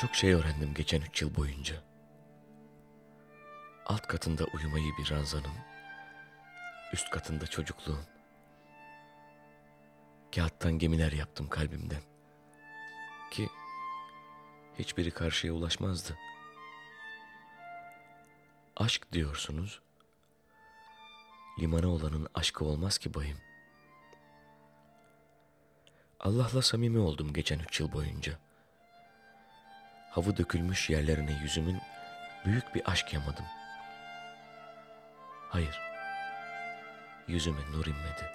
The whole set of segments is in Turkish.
Çok şey öğrendim geçen üç yıl boyunca. Alt katında uyumayı bir ranzanım, üst katında çocukluğum. Kağıttan gemiler yaptım kalbimden. Ki hiçbiri karşıya ulaşmazdı. Aşk diyorsunuz. Limana olanın aşkı olmaz ki bayım. Allah'la samimi oldum geçen üç yıl boyunca. Havı dökülmüş yerlerine yüzümün büyük bir aşk yamadım. Hayır, yüzüme nur inmedi.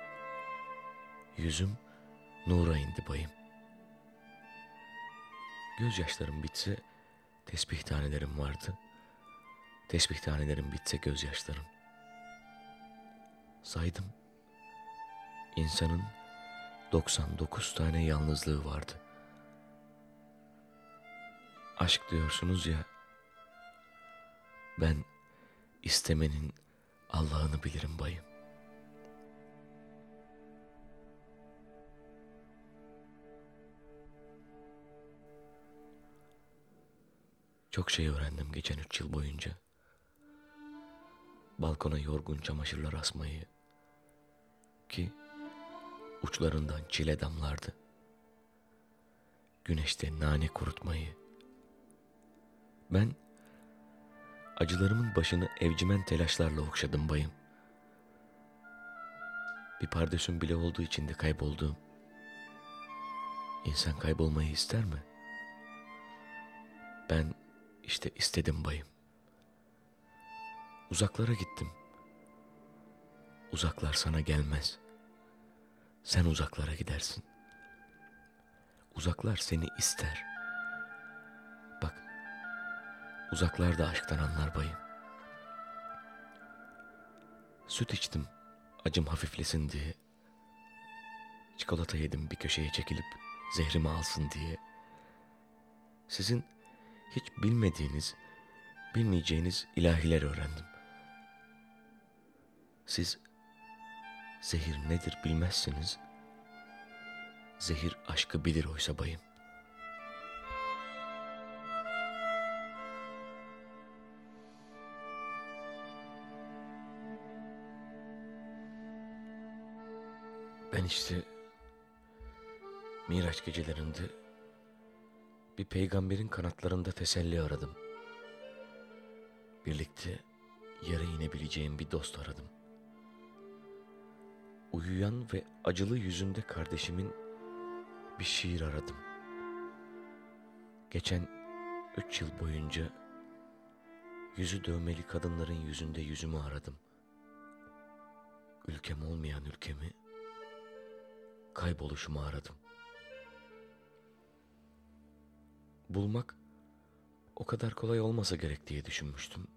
Yüzüm nura indi bayım. Gözyaşlarım bitse tesbih tanelerim vardı. Tesbih tanelerim bitse gözyaşlarım. Saydım. İnsanın 99 tane yalnızlığı vardı. Aşk diyorsunuz ya. Ben istemenin Allah'ını bilirim bayım. Çok şey öğrendim geçen üç yıl boyunca. Balkona yorgun çamaşırlar asmayı ki uçlarından çile damlardı. Güneşte nane kurutmayı. Ben acılarımın başını evcimen telaşlarla okşadım bayım. Bir pardesüm bile olduğu için de kaybolduğum. İnsan kaybolmayı ister mi? Ben işte istedim bayım. Uzaklara gittim. Uzaklar sana gelmez. Sen uzaklara gidersin. Uzaklar seni ister. Uzaklar da aşktan anlar bayım. Süt içtim, acım hafiflesin diye. Çikolata yedim bir köşeye çekilip zehrimi alsın diye. Sizin hiç bilmediğiniz, bilmeyeceğiniz ilahiler öğrendim. Siz zehir nedir bilmezsiniz. Zehir aşkı bilir oysa bayım. Ben işte Miraç gecelerinde bir peygamberin kanatlarında teselli aradım. Birlikte yere inebileceğim bir dost aradım. Uyuyan ve acılı yüzünde kardeşimin bir şiir aradım. Geçen üç yıl boyunca yüzü dövmeli kadınların yüzünde yüzümü aradım. Ülkem olmayan ülkemi, kayboluşumu aradım. Bulmak o kadar kolay olmasa gerek diye düşünmüştüm.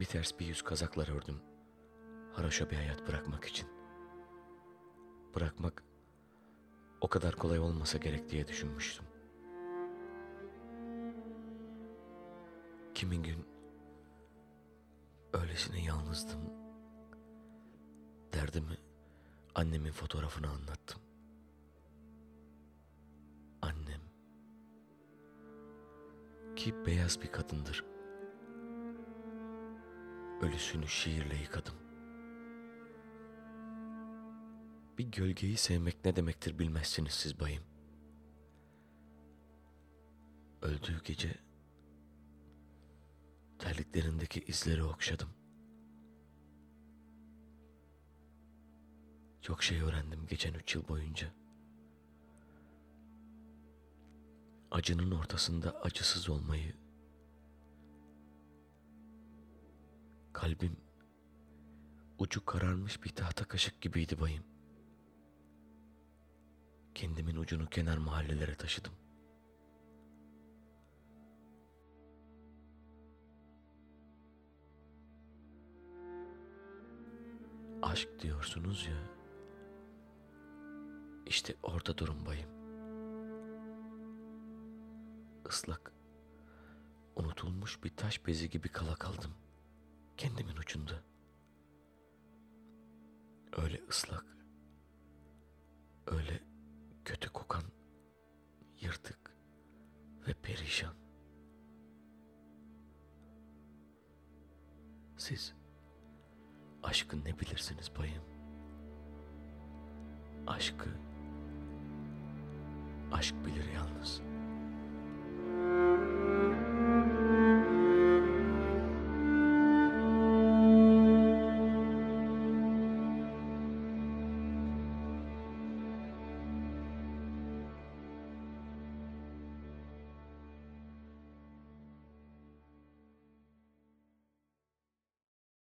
Bir ters bir yüz kazaklar ördüm. Haraşa bir hayat bırakmak için. Bırakmak o kadar kolay olmasa gerek diye düşünmüştüm. Kimin gün öylesine yalnızdım. Derdimi annemin fotoğrafına anlattım. Annem ki beyaz bir kadındır. Ölüsünü şiirle yıkadım. Bir gölgeyi sevmek ne demektir bilmezsiniz siz bayım. Öldüğü gece terliklerindeki izleri okşadım. Çok şey öğrendim geçen üç yıl boyunca. Acının ortasında acısız olmayı, kalbim ucu kararmış bir tahta kaşık gibiydi bayım. Kendimin ucunu kenar mahallelere taşıdım. Aşk diyorsunuz ya. İşte orada durun bayım. Islak, unutulmuş bir taş bezi gibi kala kaldım. Kendimin ucunda. Öyle ıslak, öyle kötü kokan, yırtık ve perişan. Siz aşkı ne bilirsiniz bayım? Aşkı aşk bilir yalnız.''